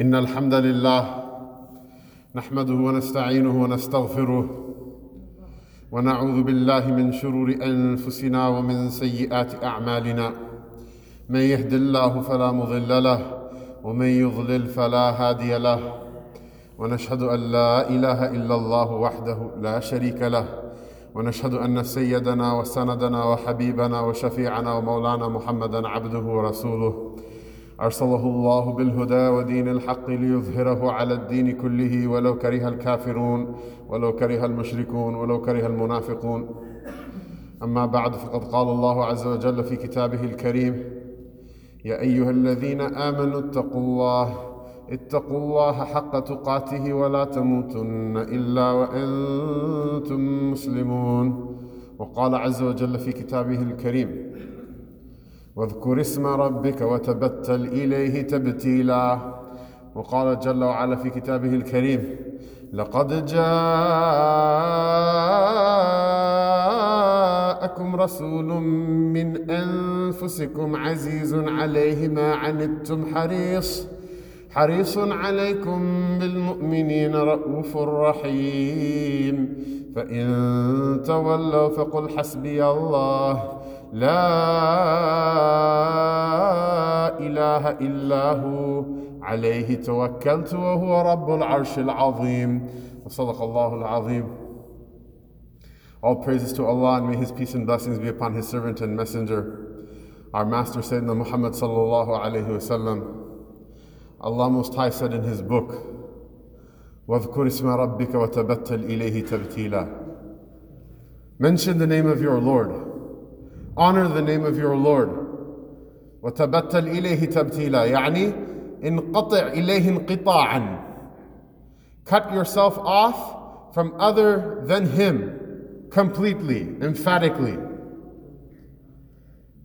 إن الحمد لله نحمده ونستعينه ونستغفره ونعوذ بالله من شرور أنفسنا ومن سيئات أعمالنا. من يهد الله فلا مضل له ومن يضلل فلا هادي له. ونشهد أن لا إله إلا الله وحده لا شريك له. ونشهد أن سيدنا وسندنا وحبيبنا وشفيعنا ومولانا محمدا عبده ورسوله. أرسله الله بالهدى ودين الحق ليظهره على الدين كله ولو كره الكافرون ولو كره المشركون ولو كره المنافقون. أما بعد فقد قال الله عز وجل في كتابه الكريم يا أيها الذين آمنوا اتقوا الله اتقوا الله حق تقاته ولا تموتن إلا وأنتم مسلمون. وقال عز وجل في كتابه الكريم واذكر اسم ربك وتبتل إليه تبتيلا. وقال جل وعلا في كتابه الكريم لقد جاءكم رسول من أنفسكم عزيز عليه ما عنتم حريص حريص عليكم بالمؤمنين رؤوف رحيم. فإن تولوا فقل حسبي الله. لا إله إلا هو عليه توكلت وهو رب العرش العظيم وصدق الله العظيم All praises to Allah and may His peace and blessings be upon His servant and messenger, our Master Sayyidina Muhammad sallallahu alayhi wasallam. Allah Most High said in His book, وَاذْكُرِ اسْمَ رَبِّكَ وَتَبَتَّلْ إِلَيْهِ تَبْتِيلًا Mention the name of your Lord. Honor the name of your Lord. وتبتل إليه تبتيلا يعني انقطع إليه انقطاعا Cut yourself off from other than Him completely, emphatically.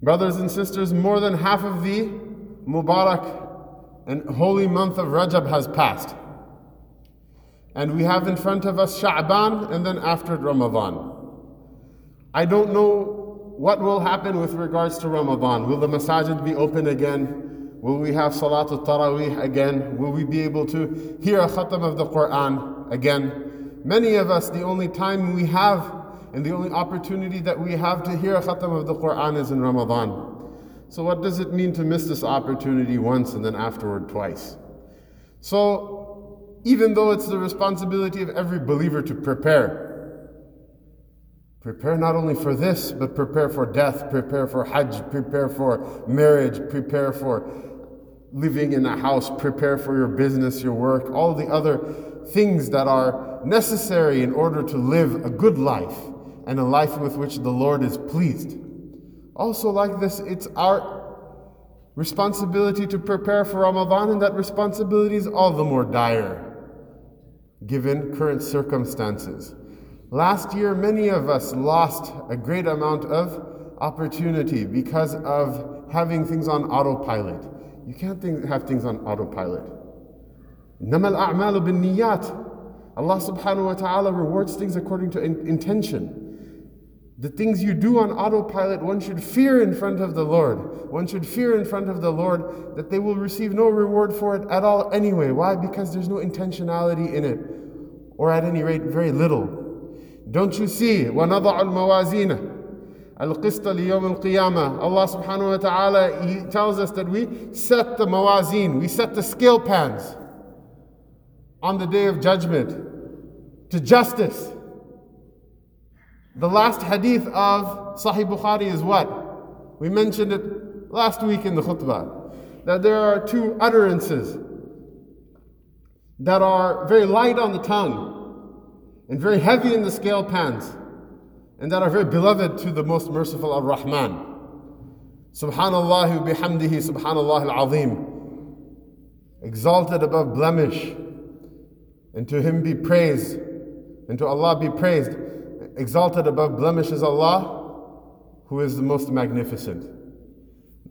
Brothers and sisters, more than half of the Mubarak and holy month of Rajab has passed. And we have in front of us Sha'ban and then after Ramadan. I don't know what will happen with regards to Ramadan. Will the masajid be open again? Will we have Salatul Taraweeh again? Will we be able to hear a khatam of the Quran again? Many of us, the only time we have and the only opportunity that we have to hear a khatam of the Quran is in Ramadan. So, what does it mean to miss this opportunity once and then afterward twice? So, even though it's the responsibility of every believer to prepare, Prepare not only for this, but prepare for death, prepare for Hajj, prepare for marriage, prepare for living in a house, prepare for your business, your work, all the other things that are necessary in order to live a good life and a life with which the Lord is pleased. Also, like this, it's our responsibility to prepare for Ramadan, and that responsibility is all the more dire given current circumstances. Last year, many of us lost a great amount of opportunity because of having things on autopilot. You can't think, have things on autopilot. Namal a'malu bin niyat. Allah subhanahu wa ta'ala rewards things according to in- intention. The things you do on autopilot, one should fear in front of the Lord. One should fear in front of the Lord that they will receive no reward for it at all anyway. Why? Because there's no intentionality in it, or at any rate, very little. Don't you see? وَنَضَعُ الْمَوَازِينَ الْقِسْطَ لِيَوْمِ الْقِيَامَةِ Allah subhanahu wa ta'ala, He tells us that we set the mawazin, we set the scale pans on the day of judgment to justice. The last hadith of Sahih Bukhari is what? We mentioned it last week in the khutbah. That there are two utterances that are very light on the tongue and very heavy in the scale pans and that are very beloved to the most merciful Ar Rahman. Subhanallah bihamdihi, Subhanallah al Azim. Exalted above blemish, and to Him be praise, and to Allah be praised. Exalted above blemish is Allah, who is the most magnificent.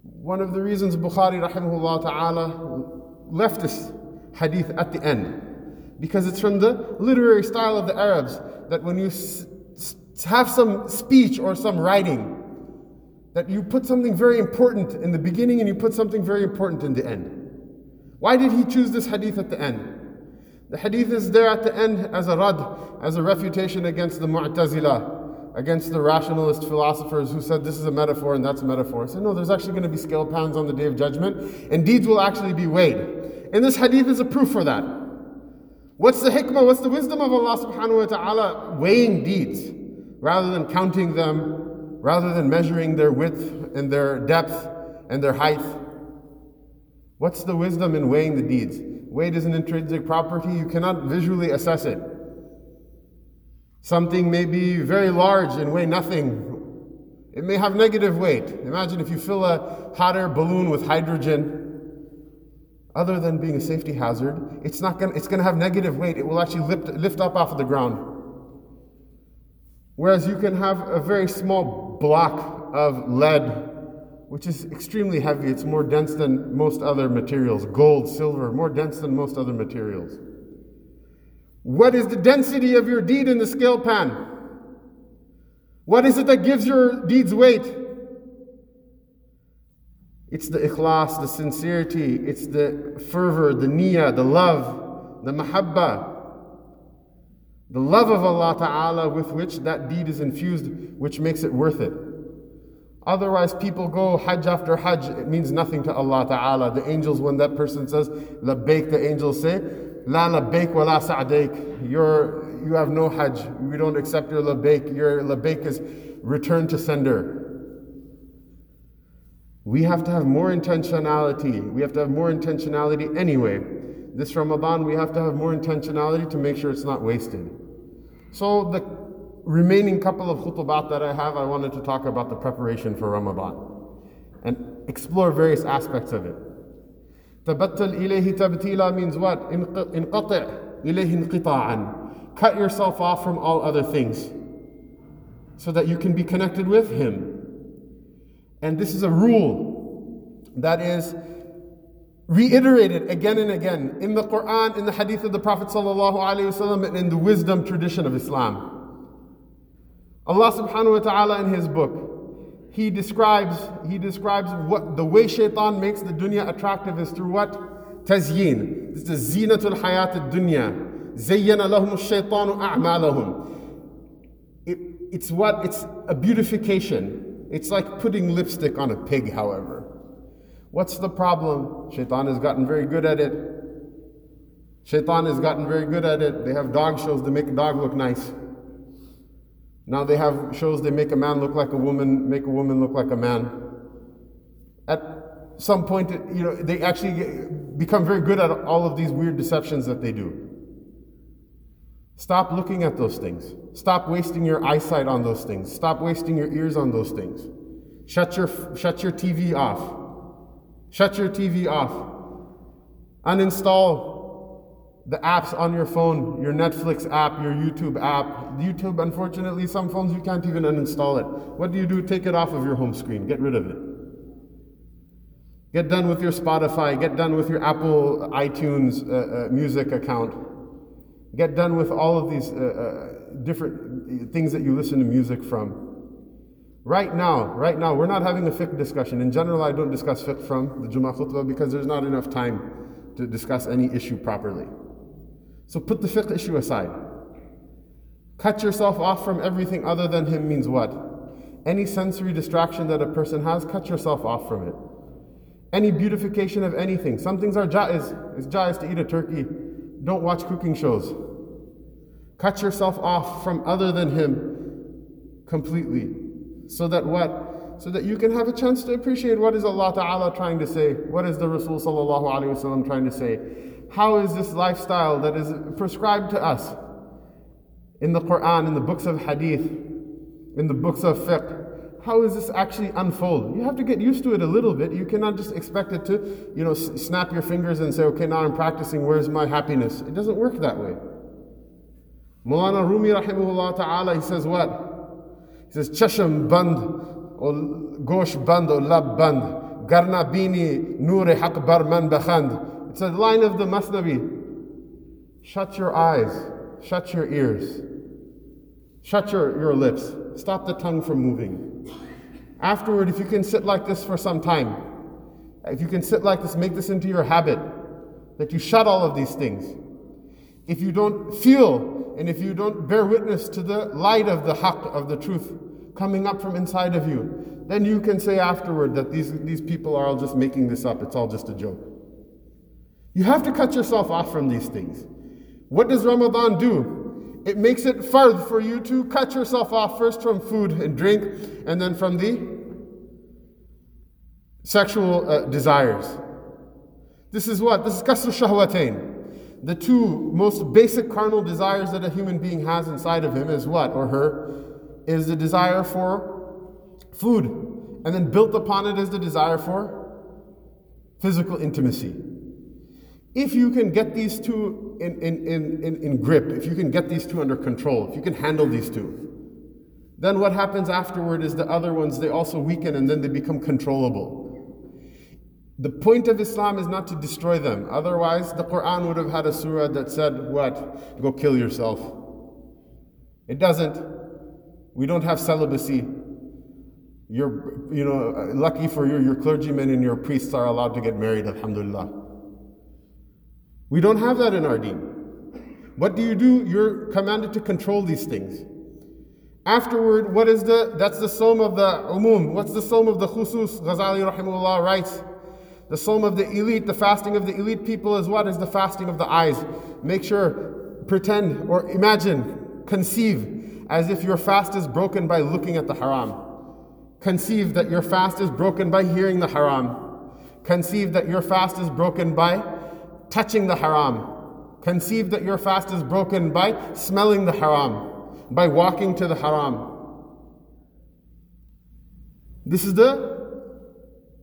One of the reasons Bukhari rahimahullah ta'ala left this hadith at the end, because it's from the literary style of the Arabs that when you s- have some speech or some writing, that you put something very important in the beginning and you put something very important in the end. Why did he choose this hadith at the end? The hadith is there at the end as a rad, as a refutation against the Mu'tazila, against the rationalist philosophers who said this is a metaphor and that's a metaphor. Said, no, there's actually going to be scale pans on the day of judgment, and deeds will actually be weighed. And this hadith is a proof for that. What's the hikmah, what's the wisdom of Allah subhanahu wa ta'ala weighing deeds rather than counting them, rather than measuring their width and their depth and their height? What's the wisdom in weighing the deeds? Weight is an intrinsic property, you cannot visually assess it. Something may be very large and weigh nothing. It may have negative weight. Imagine if you fill a hot air balloon with hydrogen, other than being a safety hazard, it's not going it's to have negative weight. It will actually lift, lift up off of the ground. Whereas you can have a very small block of lead which is extremely heavy. It's more dense than most other materials gold, silver, more dense than most other materials. What is the density of your deed in the scale pan? What is it that gives your deeds weight? It's the ikhlas, the sincerity, it's the fervor, the niyyah, the love, the mahabba, the love of Allah Ta'ala with which that deed is infused, which makes it worth it. Otherwise, people go Hajj after Hajj, it means nothing to Allah Ta'ala. The angels, when that person says, Labbaik, the angels say, La labbaik wa la sa'daik. You're, you have no Hajj. We don't accept your labbaik. Your labbaik is return to sender. We have to have more intentionality. We have to have more intentionality anyway. This Ramadan, we have to have more intentionality to make sure it's not wasted. So the remaining couple of khutbat that I have, I wanted to talk about the preparation for Ramadan and explore various aspects of it. Tabattal ilayhi tabtila means what? Inqati' ilayhi inqita'an. Cut yourself off from all other things so that you can be connected with Him. And this is a rule that is reiterated again and again in the Quran, in the hadith of the Prophet and in the wisdom tradition of Islam. Allah subhanahu wa ta'ala in his book, he describes, he describes what the way shaitan makes the dunya attractive is through what? Tazyin. This is zinatul hayat dunya. Zayyana lahum shaitanu a'malahum. It's what? It's a beautification. It's like putting lipstick on a pig, however. What's the problem? Shaitan has gotten very good at it. Shaitan has gotten very good at it. They have dog shows to make a dog look nice. Now they have shows they make a man look like a woman, make a woman look like a man. At some point, you know, they actually become very good at all of these weird deceptions that they do. Stop looking at those things. Stop wasting your eyesight on those things. Stop wasting your ears on those things. Shut your, shut your TV off. Shut your TV off. Uninstall the apps on your phone, your Netflix app, your YouTube app. YouTube, unfortunately, some phones you can't even uninstall it. What do you do? Take it off of your home screen, get rid of it. Get done with your Spotify, get done with your Apple iTunes uh, uh, music account. Get done with all of these uh, uh different things that you listen to music from. Right now, right now, we're not having a fiqh discussion. In general, I don't discuss fiqh from the Jummah khutbah because there's not enough time to discuss any issue properly. So put the fiqh issue aside. Cut yourself off from everything other than him means what? Any sensory distraction that a person has, cut yourself off from it. Any beautification of anything. Some things are jaiz. It's jaiz to eat a turkey. Don't watch cooking shows. Cut yourself off from other than him completely. So that what? So that you can have a chance to appreciate what is Allah Ta'ala trying to say, what is the Rasul Sallallahu Alaihi Wasallam trying to say how is this lifestyle that is prescribed to us in the Quran, in the books of hadith, in the books of fiqh, how is this actually unfold? You have to get used to it a little bit. You cannot just expect it to, you know, snap your fingers and say, okay, now I'm practicing, where's my happiness? It doesn't work that way. Mulana Rumi rahimahullah ta'ala, he says what? He says, Chasham band, or gosh band, or lab band, garna bini noor haq bar man bakhand. It's a line of the Masnavi. Shut your eyes, shut your ears, shut your, your lips, stop the tongue from moving. Afterward, if you can sit like this for some time, if you can sit like this, make this into your habit. that you shut all of these things. If you don't feel and if you don't bear witness to the light of the haqq, of the truth coming up from inside of you, then you can say afterward that these, these people are all just making this up. It's all just a joke. You have to cut yourself off from these things. What does Ramadan do? It makes it fard for you to cut yourself off first from food and drink and then from the sexual uh, desires. This is what? This is kasr shahwatain. The two most basic carnal desires that a human being has inside of him is what, or her, is the desire for food. And then built upon it is the desire for physical intimacy. If you can get these two in, in, in, in, in grip, if you can get these two under control, if you can handle these two, then what happens afterward is the other ones, they also weaken and then they become controllable. The point of Islam is not to destroy them. Otherwise, the Quran would have had a surah that said, What? Go kill yourself. It doesn't. We don't have celibacy. You're, you know, lucky for you, your clergymen and your priests are allowed to get married, alhamdulillah. We don't have that in our deen. What do you do? You're commanded to control these things. Afterward, what is the, that's the sawm of the umum. What's the sawm of the khusus? Ghazali rahimullah writes, the sawm of the elite, the fasting of the elite people is what? Is the fasting of the eyes. Make sure, pretend or imagine, conceive as if your fast is broken by looking at the haram. Conceive that your fast is broken by hearing the haram. Conceive that your fast is broken by touching the haram. Conceive that your fast is broken by smelling the haram, by walking to the haram. This is the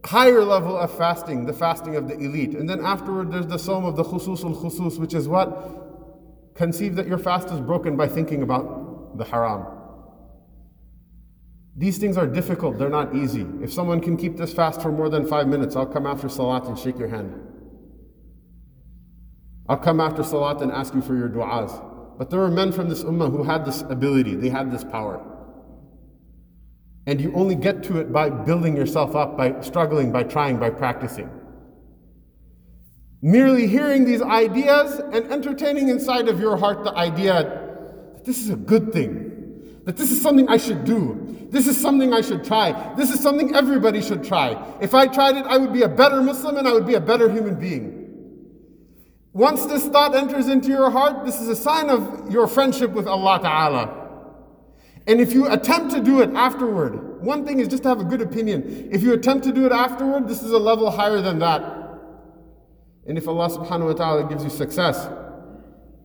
higher level of fasting, the fasting of the elite. And then afterward, there's the sawm of the khususul khusus, which is what? Conceive that your fast is broken by thinking about the haram. These things are difficult, they're not easy. If someone can keep this fast for more than five minutes, I'll come after salat and shake your hand. I'll come after salat and ask you for your du'as. But there were men from this ummah who had this ability, they had this power. And you only get to it by building yourself up, by struggling, by trying, by practicing. Merely hearing these ideas and entertaining inside of your heart the idea that this is a good thing, that this is something I should do, this is something I should try, this is something everybody should try. If I tried it, I would be a better Muslim and I would be a better human being. Once this thought enters into your heart, this is a sign of your friendship with Allah Ta'ala. And if you attempt to do it afterward, one thing is just to have a good opinion. If you attempt to do it afterward, this is a level higher than that. And if Allah subhanahu wa ta'ala gives you success,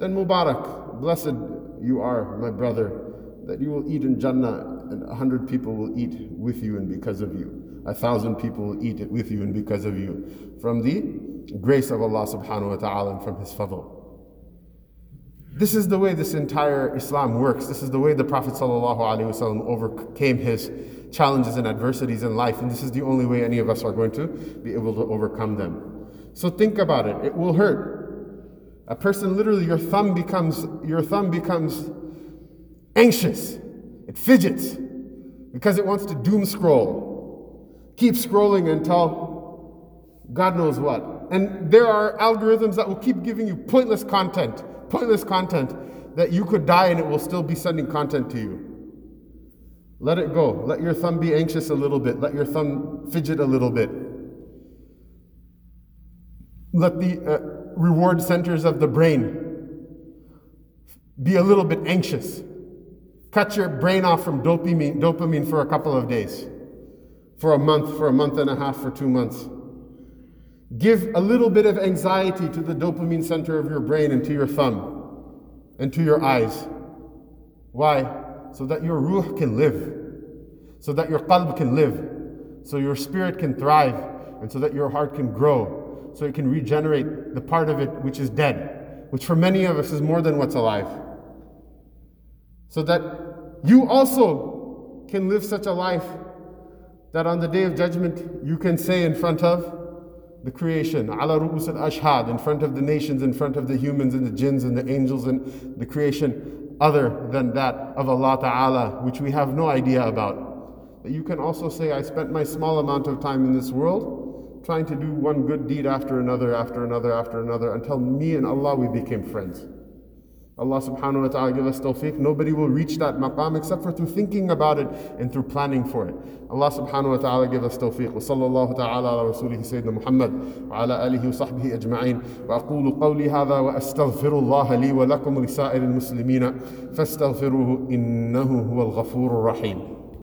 then Mubarak, blessed you are, my brother, that you will eat in Jannah and a hundred people will eat with you and because of you. A thousand people will eat it with you and because of you. From the grace of Allah subhanahu wa ta'ala and from His fadl. This is the way this entire Islam works. This is the way the Prophet ﷺ overcame his challenges and adversities in life. And this is the only way any of us are going to be able to overcome them. So think about it. It will hurt. A person literally, your thumb becomes, your thumb becomes anxious. It fidgets because it wants to doom scroll. Keep scrolling until God knows what. And there are algorithms that will keep giving you pointless content pointless content that you could die and it will still be sending content to you. Let it go. Let your thumb be anxious a little bit. Let your thumb fidget a little bit. Let the uh, reward centers of the brain be a little bit anxious. Cut your brain off from dopamine, dopamine for a couple of days, for a month, for a month and a half, for two months. Give a little bit of anxiety to the dopamine center of your brain and to your thumb and to your eyes. Why? So that your ruh can live, so that your qalb can live, so your spirit can thrive, and so that your heart can grow, so it can regenerate the part of it which is dead, which for many of us is more than what's alive. So that you also can live such a life that on the day of judgment you can say in front of the creation, ala ru'us al-ashhad, in front of the nations, in front of the humans and the jinns and the angels and the creation other than that of Allah Ta'ala, which we have no idea about. But you can also say, I spent my small amount of time in this world trying to do one good deed after another, after another, after another, until me and Allah we became friends. Allah subhanahu wa ta'ala give us tawfiq. Nobody will reach that maqam except for through thinking about it and through planning for it. Allah subhanahu wa ta'ala give us tawfiq. Ta'ala ala rasulih Sayyidina Muhammad wa ala alihi wa sahbihi ajma'in. Wa aqulu qawli hadha wa astaghfirullah li wa lakum li sa'ir al-muslimina